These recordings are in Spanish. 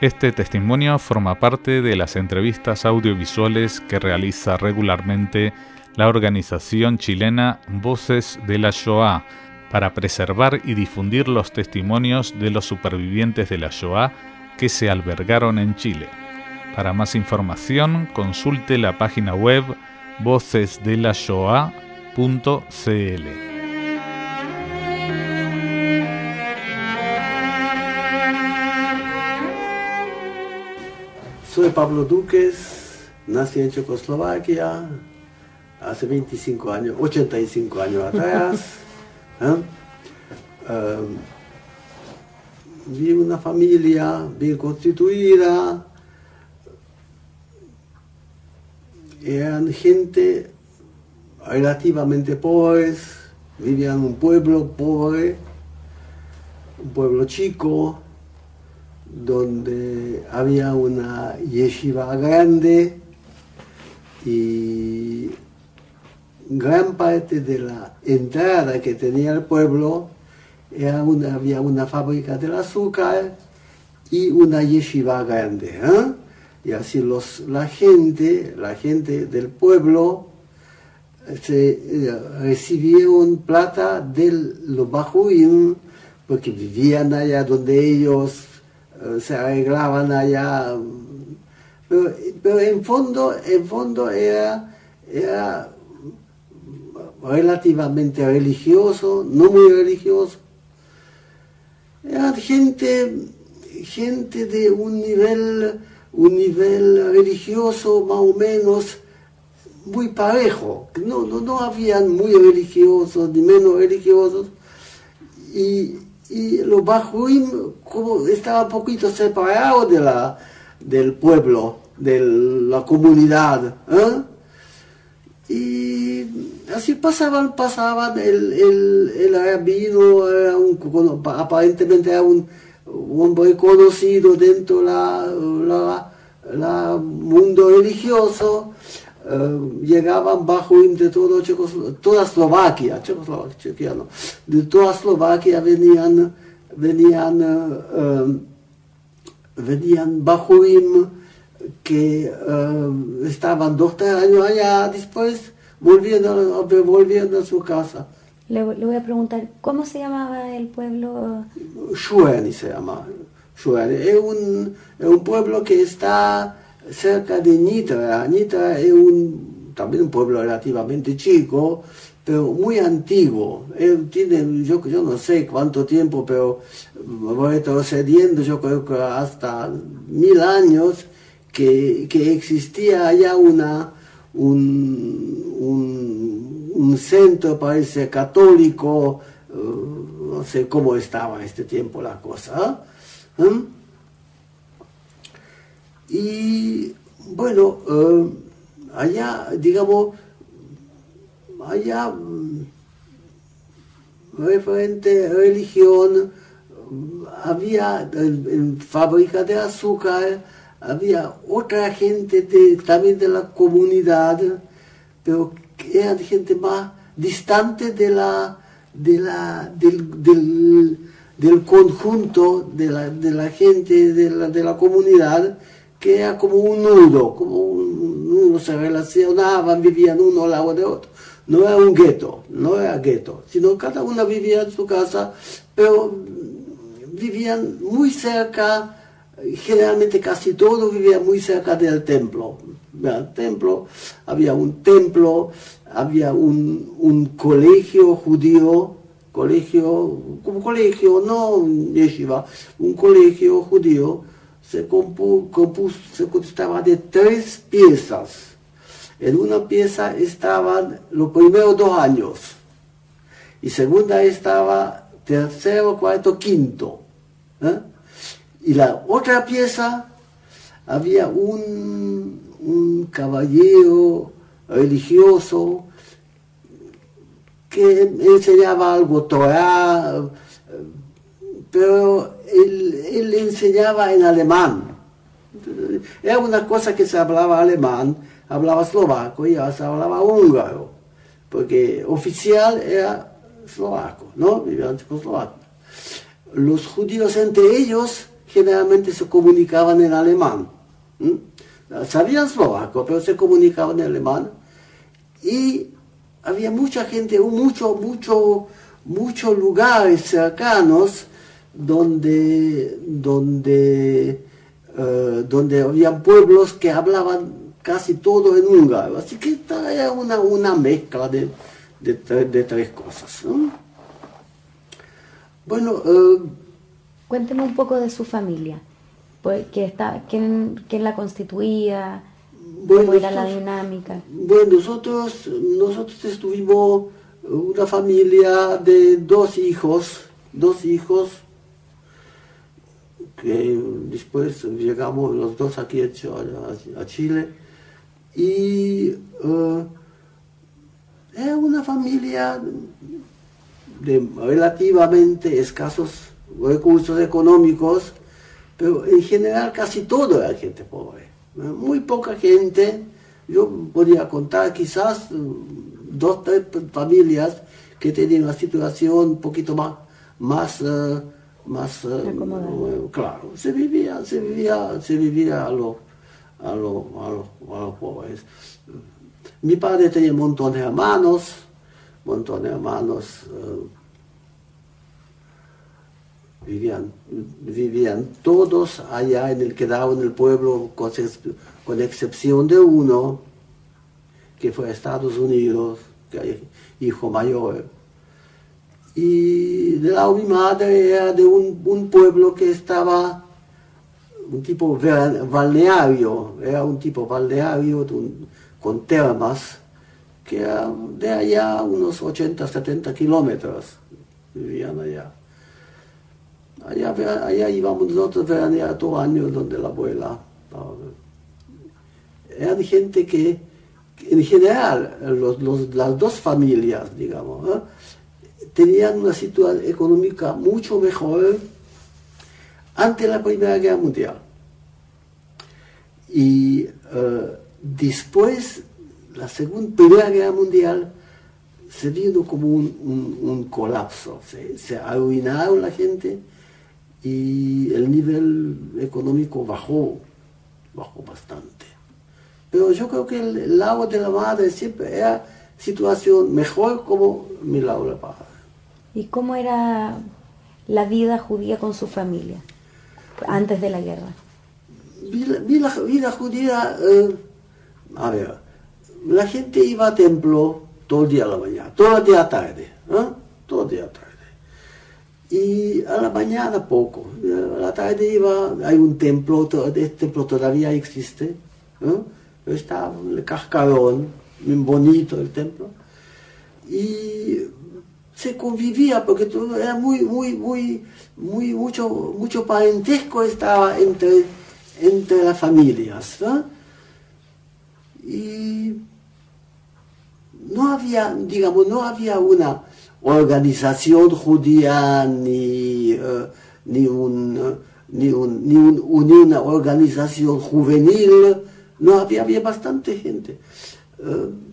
Este testimonio forma parte de las entrevistas audiovisuales que realiza regularmente la organización chilena Voces de la Shoah para preservar y difundir los testimonios de los supervivientes de la Shoah que se albergaron en Chile. Para más información, consulte la página web vocesdelashoah.cl. Soy Pablo Duques, nací en Checoslovaquia hace 25 años, 85 años atrás. ¿eh? Em, vi una familia bien constituida, eran gente relativamente pobres, vivían en un pueblo pobre, un pueblo chico, donde había una yeshiva grande y gran parte de la entrada que tenía el pueblo era una, había una fábrica del azúcar y una yeshiva grande. ¿eh? Y así los, la gente, la gente del pueblo, eh, recibieron plata de los bajuín porque vivían allá donde ellos se arreglaban allá. Pero, en fondo, en fondo era, era relativamente religioso, no muy religioso. Era gente, gente de un nivel, un nivel religioso más o menos muy parejo. No, no, no habían muy religiosos ni menos religiosos. Y, y los Bajuim como estaba un poquito separado de la, del pueblo, de la comunidad. ¿eh? Y así pasaban, pasaban, el, el, el rabino un, aparentemente era un, hombre conocido dentro del la, la, mundo religioso, eh, llegaban bajo de todo toda Eslovaquia, Checoslovaquia, de toda Eslovaquia venían, venían, uh, venían bajuim que estaban dos años allá, después volviendo, volviendo a su casa. Le, voy a preguntar, ¿cómo se llamaba el pueblo? Shueni se llama. Es un, es un pueblo que está cerca de Nitra. Nitra es un, también un pueblo relativamente chico, pero muy antiguo. tiene, yo, yo no sé cuánto tiempo, pero retrocediendo, yo creo que hasta mil años que, que existía allá una, un, un, un, centro, parece, católico, uh, no sé cómo estaba este tiempo la cosa. ¿eh? Y bueno, eh, allá, digamos, allá, mm, referente a religión, había en, fábrica de azúcar, había otra gente también de la comunidad, pero que era gente más distante de la, de la, del, del, conjunto de la, de la gente de la, de la comunidad que era como un nudo, como un nudo, se relacionaban, vivían uno al lado de otro. No era un gueto, no era gueto, sino cada uno vivía en su casa, pero vivían muy cerca, generalmente casi todos vivían muy cerca del templo. El templo, había un templo, había un, un colegio judío, colegio, como colegio, no yeshiva, un colegio judío, se, compuso, se constaba de tres piezas. En una pieza estaban los primeros dos años y segunda estaba tercero, cuarto, quinto. ¿eh? Y la otra pieza había un, un caballero religioso que enseñaba algo Torah, pero él, enseñaba en alemán. Era una cosa que se hablaba alemán, hablaba eslovaco y se hablaba húngaro, porque oficial era eslovaco, ¿no? Vivían Los judíos entre ellos generalmente se comunicaban en alemán. Sabían eslovaco, pero se comunicaban en alemán. Y había mucha gente, mucho, mucho, muchos lugares cercanos donde, donde, eh, donde había pueblos que hablaban casi todo en húngaro. Así que era una, una mezcla de, de, tres cosas. Bueno, eh, cuénteme un poco de su familia. Pues, está, quién, quién la constituía? ¿Cómo era la dinámica? Bueno, nosotros, nosotros estuvimos una familia de dos hijos, dos hijos, que después llegamos los dos aquí a, Chile, y uh, era una familia de relativamente escasos recursos económicos, pero en general casi todo era gente pobre. Muy poca gente, yo podría contar quizás dos, tres familias que tenían una situación un poquito más, más, eh, más eh, claro, se vivía, se vivía, se vivía a los a, lo, a, los pobres. Mi padre tenía un montón de hermanos, un montón de hermanos. Eh, vivían, vivían todos allá en el quedado en el pueblo, con, con excepción de uno, que fue a Estados Unidos, que hijo mayor. Y de lado mi madre era de un, pueblo que estaba, un tipo balneario, era un tipo balneario con termas, que era de allá unos 80, 70 kilómetros, vivían allá. Allá, allá íbamos nosotros veranear todo año donde la abuela. Eran gente que, en general, las dos familias, digamos, tenían una situación económica mucho mejor antes de la Primera Guerra Mundial. Y uh, después, la segunda, Primera Guerra Mundial, se vino como un, colapso, se, se arruinaron la gente y el nivel económico bajó, bajó bastante. Pero yo creo que el, lado de la madre siempre era situación mejor como mi lado de padre. ¿Y cómo era la vida judía con su familia antes de la guerra? Vida, vida judía, eh, a ver, la gente iba a templo todo el día a la mañana, todo el día tarde, ¿eh? todo el día tarde y a la mañana poco. A la tarde iba, hay un templo, este templo todavía existe, está el cascarón, muy bonito el templo, y se convivía porque todo era muy, muy, muy, muy, mucho, mucho parentesco estaba entre, entre las familias. Y no había, digamos, no había una organización judía ni, uh, ni, un, ni, un, ni, un, ni, una organización juvenil, no había, había bastante gente. Uh,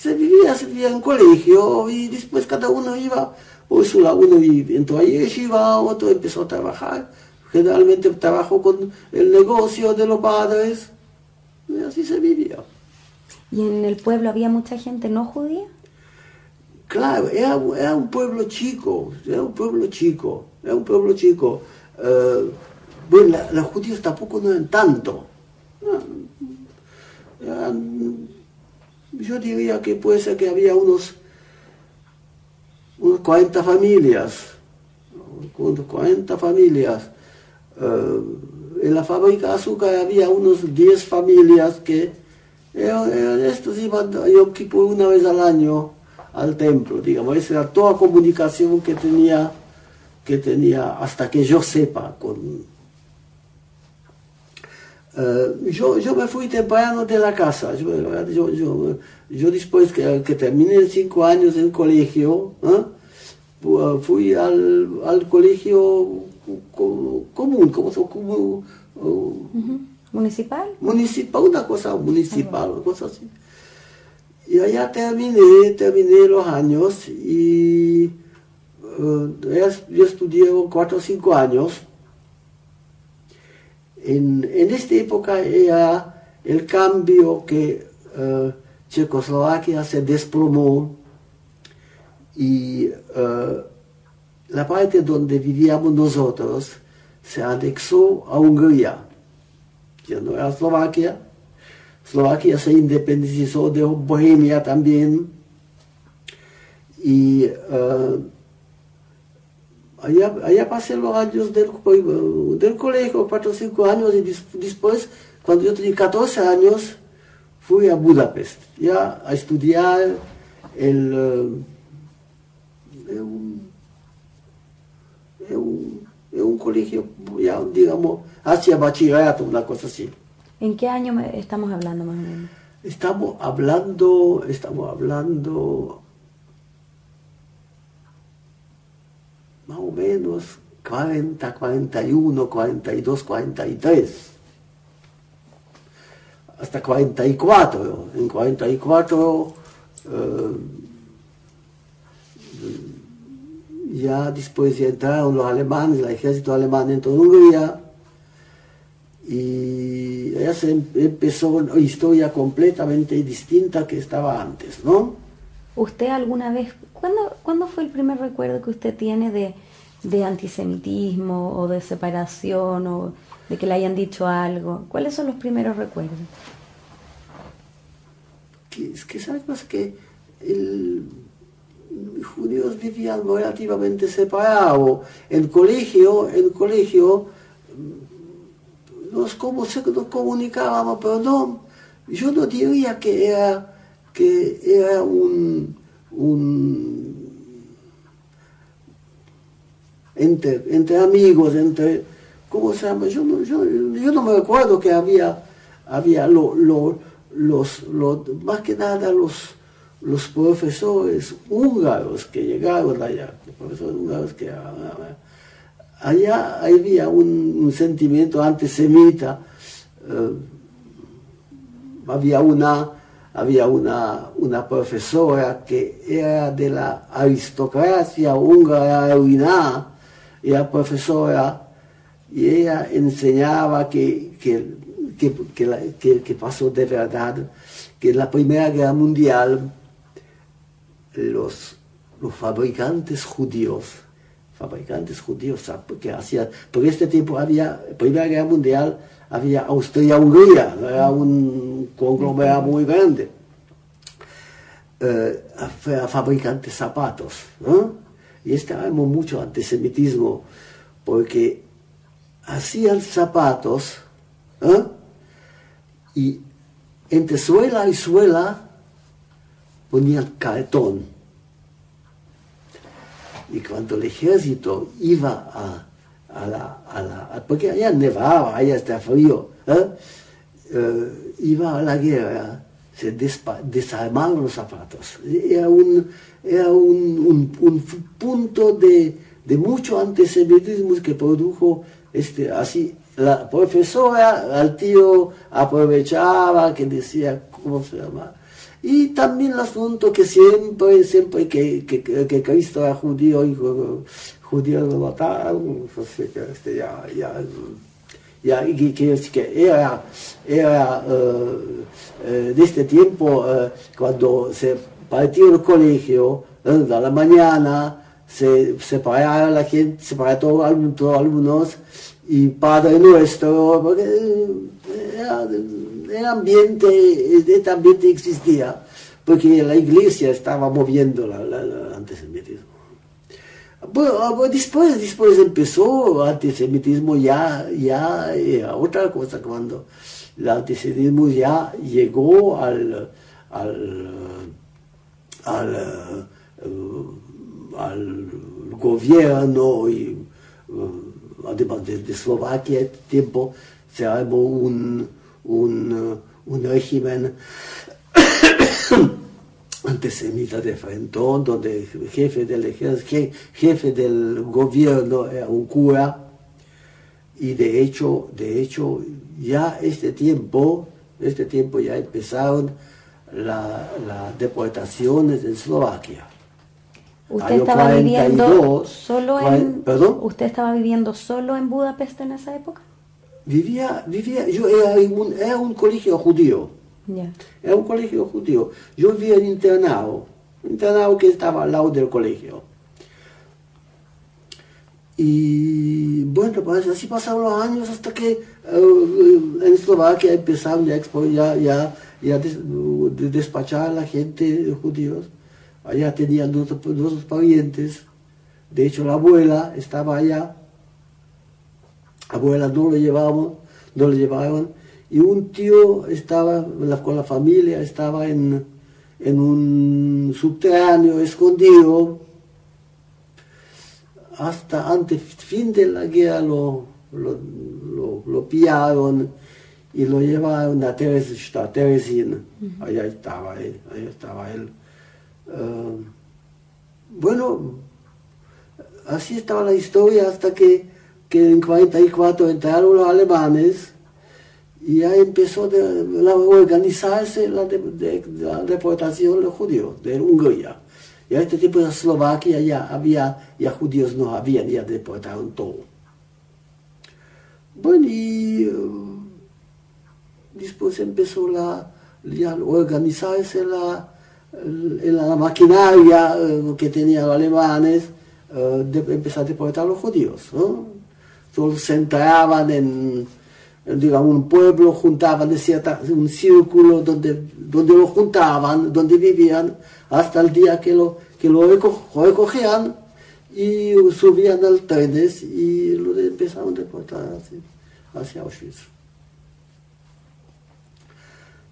se vivía, se vivía en colegio y después cada uno iba por su lado, uno entró a yeshiva, otro empezó a trabajar, generalmente trabajó con el negocio de los padres, y así se vivía. ¿Y en el pueblo había mucha gente no judía? Claro, era, un pueblo chico, era un pueblo chico, era un pueblo chico. Eh, bueno, los judíos tampoco no eran tanto. Yo diría que puede ser que había unos, unos 40 familias, 40 familias. Eh, en la fábrica de azúcar había unos 10 familias que estos iban a Yom Kippur una vez al año al templo, digamos, esa era toda comunicación que tenía, que tenía hasta que yo sepa. Con, uh, yo, yo me fui temprano de la casa, yo, yo, yo, yo después que, que, terminé cinco años en colegio, ¿eh? fui al, al, colegio común, como, como uh, municipal. Municipal, una cosa municipal, una cosa así. Y allá terminé, terminé los años y yo estudié cuatro o cinco años en, en esta época era el cambio que uh, Checoslovaquia se desplomó y uh, la parte donde vivíamos nosotros se anexó a Hungría, ya no era Eslovaquia. Eslovaquia se independizó de Bohemia también. Uh, allá, allá, pasé los años del, del colegio, cuatro o cinco años, y después, cuando yo tenía 14 años, fui a Budapest, ya a estudiar el, uh, un, un, un, colegio, ya digamos, hacia bachillerato, una cosa así. ¿En qué año estamos hablando más o menos? Estamos hablando, estamos hablando más o menos 40, 41, 42, 43. Hasta 44. En 44 eh, ya después ya entraron los alemanes, el ejército alemán en Hungría y ya se em-, empezó una historia completamente distinta que estaba antes, ¿no? ¿Usted alguna vez, ¿cuándo, ¿cuándo fue el primer recuerdo que usted tiene de, de antisemitismo o de separación o de que le hayan dicho algo? ¿Cuáles son los primeros recuerdos? Que, es que sabes más que el, judíos vivían relativamente separados. En colegio, en colegio, nos, como nos comunicábamos, pero no, yo no diría que era, que era un, un entre, entre amigos, entre, ¿cómo se llama? Yo no, me recuerdo que había, había lo, lo, los, más que nada los, los profesores húngaros que llegaron allá, los profesores húngaros que allá había un, sentimiento antisemita, eh, había una había una, una profesora que era de la aristocracia húngara arruinada, era profesora y ella enseñaba que, que, que, que, pasó de verdad, que en la Primera Guerra Mundial los, los fabricantes judíos fabricantes judíos, porque hacía, por este tiempo había, Primera Guerra Mundial, había Austria-Hungría, era un conglomerado muy grande. Eh, fabricantes zapatos. Y estábamos mucho antisemitismo, porque hacían zapatos y entre suela y suela ponían cartón y cuando el ejército iba a, a, la, a la, porque allá nevaba, allá está frío, ¿eh? Eh, iba a la guerra, se desarmaron los zapatos. Era un, era un, un, punto de, de, mucho antisemitismo que produjo este, así. La profesora al tío aprovechaba, que decía, ¿cómo se llama? Y también el asunto que siempre, siempre que, que, que Cristo era judío y judíos lo mataron, este, ya, ya, ya, y que, que era, era uh, de este tiempo, uh, cuando se partió el colegio, uh, a la mañana, se separaron la gente, separaron todos los alumnos, y Padre Nuestro, porque era, el ambiente, este ambiente existía, porque la iglesia estaba moviendo el antisemitismo. Bueno, después, después empezó antisemitismo ya, ya era otra cosa cuando el antisemitismo ya llegó al, al, al, al gobierno y además de, de Eslovaquia, tiempo se armó un, un, un régimen antisemita de Frentón, donde el jefe del ejército, jefe del gobierno era un cura, y de hecho, de hecho, ya este tiempo, este tiempo ya empezaron las deportaciones en Eslovaquia. ¿Usted estaba viviendo solo en ¿Usted estaba viviendo solo en Budapest en esa época? vivía, vivía, yo era un, era un colegio judío. Era un colegio judío. Yo vivía en internado, internado que estaba al lado del colegio. Y bueno, pues así pasaron los años hasta que eh, en Eslovaquia empezaron ya, ya, ya, ya despachar a la gente judíos. Allá tenían dos, dos parientes. De hecho, la abuela estaba allá. Abuela no lo llevaban, no lo llevaban. Y un tío estaba con la familia, estaba en, en un subterráneo escondido. Hasta antes, fin de la guerra, lo, lo, lo, pillaron y lo llevaron a Teresina. Allá estaba él, allá estaba él. Ah, bueno, así estaba la historia hasta que, que en 44 entraron los alemanes y ya empezó a organizarse la, deportación de los judíos de Hungría. Y a este tiempo en Eslovaquia ya había, ya judíos no habían, ya deportaron todo. Bueno, y uh, después empezó la, organizarse la, la maquinaria uh, que tenían los alemanes, uh, de empezar a deportar a los judíos. ¿no? Todos se entraban en, digamos, un pueblo, juntaban de un círculo donde, donde lo juntaban, donde vivían, hasta el día que lo, que lo recogían y subían al trenes y lo empezaron a deportar hacia, Auschwitz.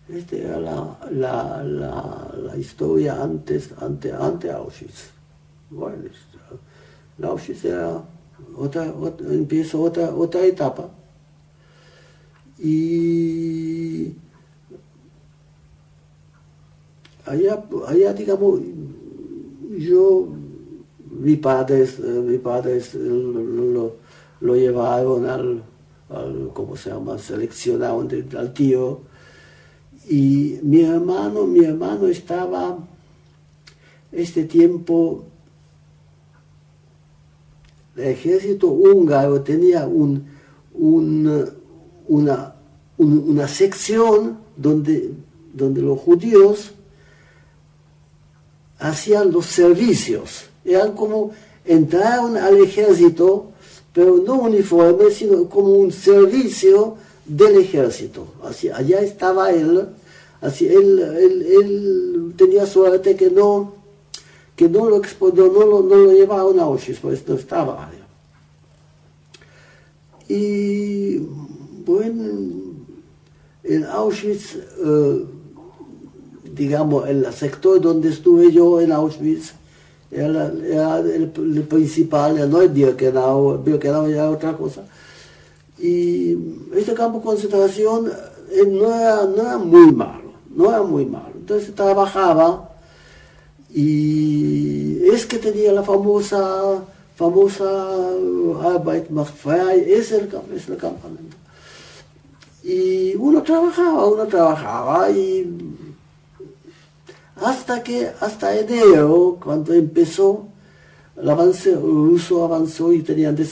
Esta era la, la, la, historia antes, ante, ante Auschwitz. Bueno, Auschwitz era otra, otra, empieza otra, otra etapa y allá, allá digamos, yo, mi padres, mi padres lo, lo, llevaron al, al, ¿cómo se llama?, seleccionaron al tío. Y mi hermano, mi hermano estaba este tiempo, el ejército húngaro tenía un, un una, una sección donde, donde los judíos hacían los servicios. Eran como entraron al ejército, pero no uniforme, sino como un servicio del ejército. Así, allá estaba él, así, él, él, tenía suerte que no, que no lo, no lo, no lo llevaron a Auschwitz, pues no estaba. Y en Auschwitz, eh, digamos, el sector donde estuve yo en Auschwitz, era, el, principal, no el Birkenau, el Birkenau era otra cosa. Y este campo de concentración eh, no, era, no era muy malo, no era muy malo. Entonces trabajaba y es que tenía la famosa, famosa Arbeit macht frei, es el, es el campamento. Y uno trabajaba, uno trabajaba y hasta que, hasta enero, cuando empezó, el avance ruso avanzó y tenían de,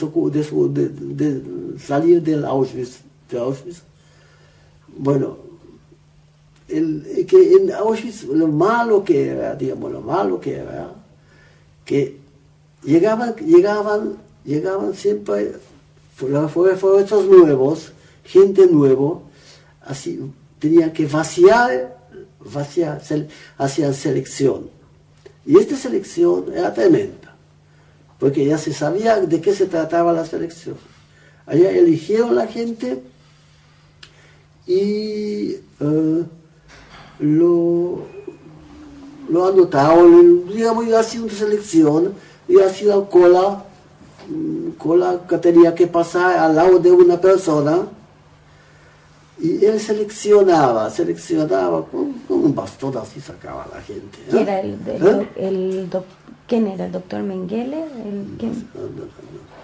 salir del Auschwitz, de Auschwitz. Bueno, el, que en Auschwitz lo malo que era, digamos, lo malo que era, que llegaban, llegaban, llegaban siempre, fueron estos nuevos, gente nuevo, así tenía que vaciar, vaciar, hacia selección. Y esta selección era tremenda, porque ya se sabía de qué se trataba la selección. Allá eligieron la gente y eh, lo, lo anotaron, digamos, ha sido una selección, y ha sido cola, mm, cola que tenía que pasar al lado de una persona y él seleccionaba, seleccionaba con, un bastón así sacaba a la gente. ¿Quién era el, ¿Eh? ¿Quién era? ¿El doctor Mengele?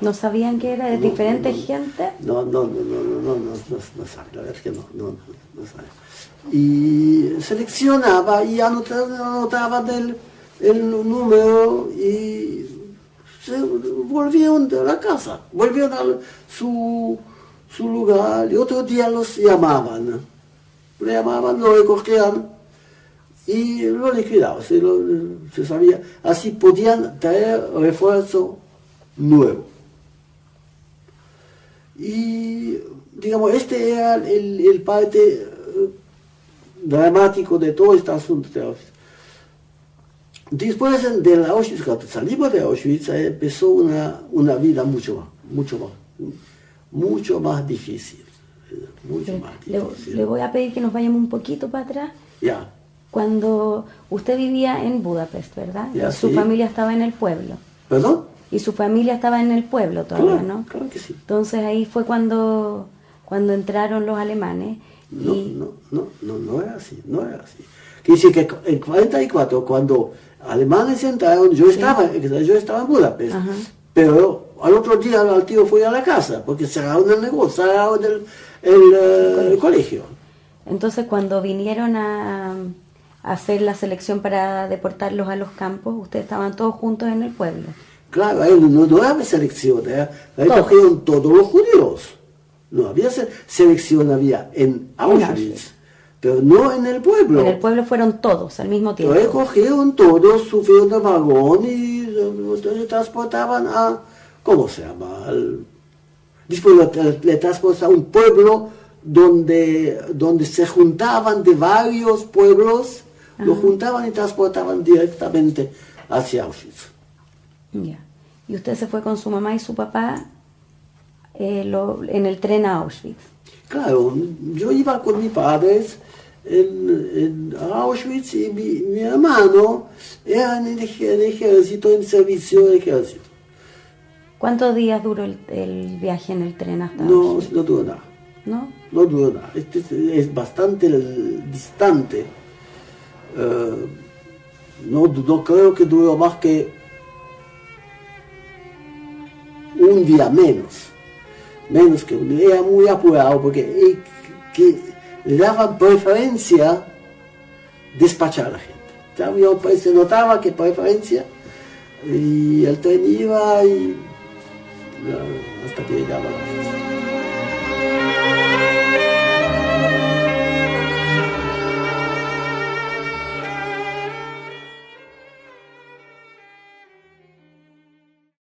no, sabían que era de diferente gente? No, no, no, no, no, no, no, no, sabe, la verdad es que no, no, no, sabe. Y seleccionaba y anotaba, anotaba del, el número y se volvieron de la casa, volvieron a su su lugar y otro día los llamaban. Lo llamaban, lo recogían y lo liquidaban, se, sabía. Así podían traer refuerzo nuevo. Y, digamos, este era el, el parte eh, dramático de todo este asunto de Auschwitz. Después de Auschwitz, cuando salimos de Auschwitz, empezó una, una vida mucho más, mucho más, mucho más difícil. Mucho más difícil. Le, voy a pedir que nos vayamos un poquito para atrás. Ya. Cuando usted vivía en Budapest, ¿verdad? y su familia estaba en el pueblo. ¿Perdón? Y su familia estaba en el pueblo todavía, ¿no? Claro que sí. Entonces ahí fue cuando, cuando entraron los alemanes. No, no, no, no, no era así, no era así. Quiere decir que en 44, cuando alemanes entraron, yo estaba, yo estaba en Budapest, pero al otro día el tío fue a la casa, porque cerraron el negocio, cerraron el, el, colegio. Entonces cuando vinieron a, hacer la selección para deportarlos a los campos, ustedes estaban todos juntos en el pueblo. Claro, ahí no, no había selección, ¿eh? ahí cogieron todos los judíos. No había selección, había en Auschwitz, pero no en el pueblo. En el pueblo fueron todos al mismo tiempo. Ahí cogieron todos, subieron al vagón y le transportaban a, ¿cómo se llama? después le, transportaban a un pueblo donde, donde se juntaban de varios pueblos, lo juntaban y transportaban directamente hacia Auschwitz. Ya. Y usted se fue con su mamá y su papá eh, en el tren a Auschwitz. Claro, yo iba con mis padres en, Auschwitz y mi, hermano era en el, ejército, en servicio de ejército. ¿Cuántos días duró el, viaje en el tren hasta no? No duró nada. ¿No? No duró nada. Este es bastante distante. Eh, no, no creo que duró más que un día menos, menos que un día, era muy apurado porque que le daban preferencia despachar a la gente. se notaba que preferencia y el tren iba y hasta que llegaba la